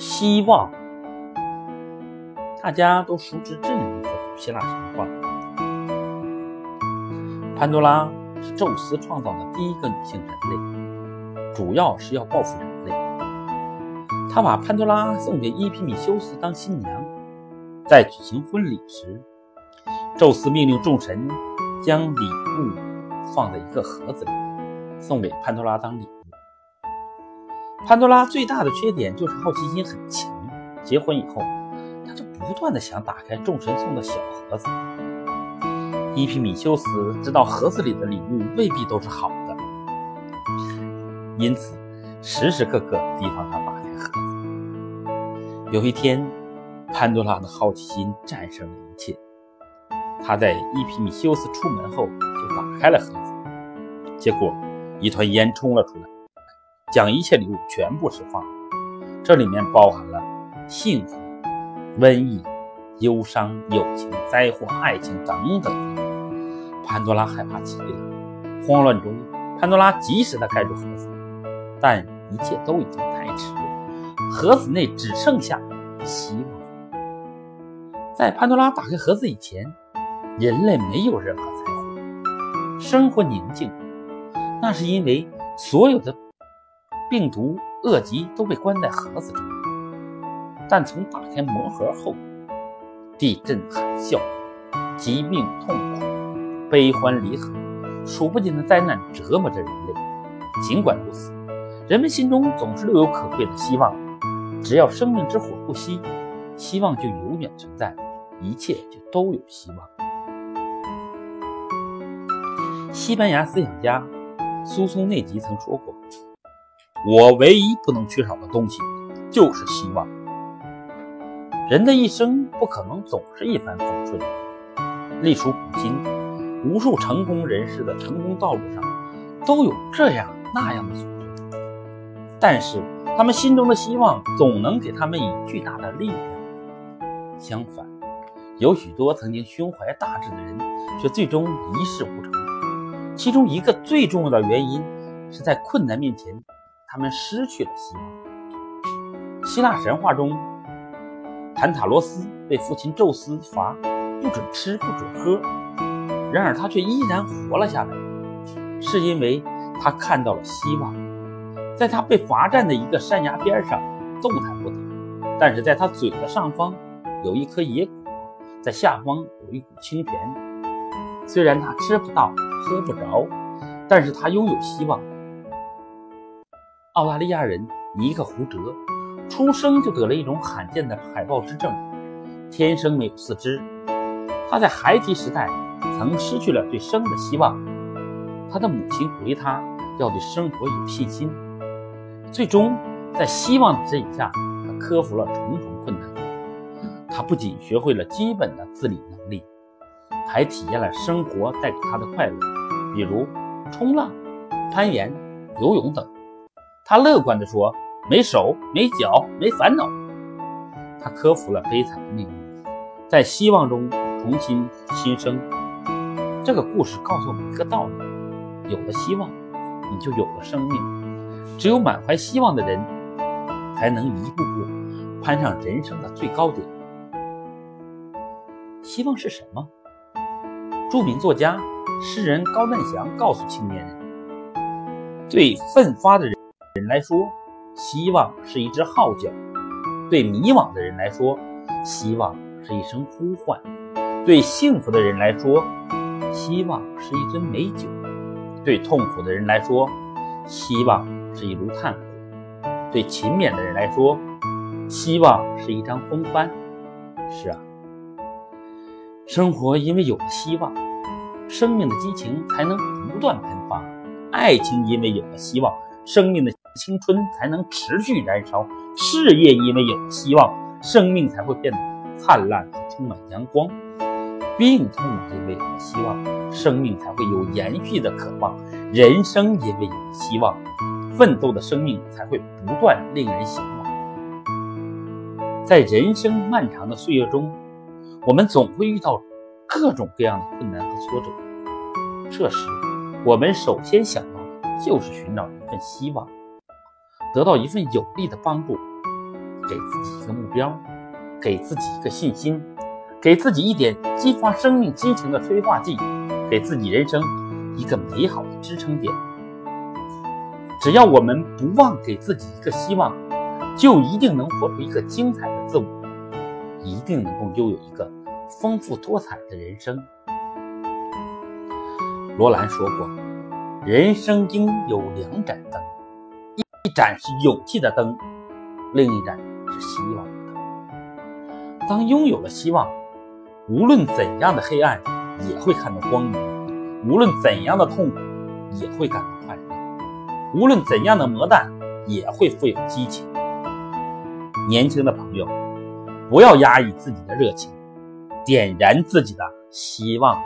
希望，大家都熟知这样一个希腊神话：潘多拉是宙斯创造的第一个女性人类，主要是要报复人类。他把潘多拉送给伊皮米修斯当新娘，在举行婚礼时，宙斯命令众神将礼物放在一个盒子里，送给潘多拉当礼物。潘多拉最大的缺点就是好奇心很强。结婚以后，他就不断的想打开众神送的小盒子。伊皮米修斯知道盒子里的礼物未必都是好的，因此时时刻刻提防他打开盒子。有一天，潘多拉的好奇心战胜了一切。他在伊皮米修斯出门后就打开了盒子，结果一团烟冲了出来。将一切礼物全部释放，这里面包含了幸福、瘟疫、忧伤、友情、灾祸、爱情等等。潘多拉害怕极了，慌乱中，潘多拉及时的盖住盒子，但一切都已经太迟，盒子内只剩下希望。在潘多拉打开盒子以前，人类没有任何灾祸，生活宁静，那是因为所有的。病毒、恶疾都被关在盒子中，但从打开魔盒后，地震、海啸、疾病、痛苦、悲欢离合，数不尽的灾难折磨着人类。尽管如此，人们心中总是留有可贵的希望。只要生命之火不熄，希望就永远存在，一切就都有希望。西班牙思想家苏松内吉曾说过。我唯一不能缺少的东西，就是希望。人的一生不可能总是一帆风顺。历数古今，无数成功人士的成功道路上，都有这样那样的挫折，但是他们心中的希望总能给他们以巨大的力量。相反，有许多曾经胸怀大志的人，却最终一事无成。其中一个最重要的原因，是在困难面前。他们失去了希望。希腊神话中，坦塔罗斯被父亲宙斯罚不准吃、不准喝，然而他却依然活了下来，是因为他看到了希望。在他被罚站的一个山崖边上，动弹不得，但是在他嘴的上方有一颗野果，在下方有一股清泉。虽然他吃不到、喝不着，但是他拥有希望。澳大利亚人尼克胡哲出生就得了一种罕见的海豹之症，天生没有四肢。他在孩提时代曾失去了对生的希望，他的母亲鼓励他要对生活有信心。最终，在希望的指引下，他克服了重重困难。他不仅学会了基本的自理能力，还体验了生活带给他的快乐，比如冲浪、攀岩、游泳等。他乐观地说：“没手没脚没烦恼。”他克服了悲惨的命运，在希望中重新新生。这个故事告诉我们一个道理：有了希望，你就有了生命。只有满怀希望的人，才能一步步攀上人生的最高点。希望是什么？著名作家、诗人高振祥告诉青年人：“最奋发的人。”来说，希望是一只号角；对迷惘的人来说，希望是一声呼唤；对幸福的人来说，希望是一樽美酒；对痛苦的人来说，希望是一炉炭火；对勤勉的人来说，希望是一张风帆。是啊，生活因为有了希望，生命的激情才能不断喷发；爱情因为有了希望，生命的。青春才能持续燃烧，事业因为有了希望，生命才会变得灿烂和充满阳光；病痛因为有了希望，生命才会有延续的渴望；人生因为有了希望，奋斗的生命才会不断令人向往。在人生漫长的岁月中，我们总会遇到各种各样的困难和挫折，这时我们首先想到的就是寻找一份希望。得到一份有力的帮助，给自己一个目标，给自己一个信心，给自己一点激发生命激情的催化剂，给自己人生一个美好的支撑点。只要我们不忘给自己一个希望，就一定能活出一个精彩的自我，一定能够拥有一个丰富多彩的人生。罗兰说过：“人生应有两盏灯，一盏是勇气的灯，另一盏是希望的灯。当拥有了希望，无论怎样的黑暗，也会看到光明；无论怎样的痛苦，也会感到快乐；无论怎样的磨难，也会富有激情。年轻的朋友，不要压抑自己的热情，点燃自己的希望。”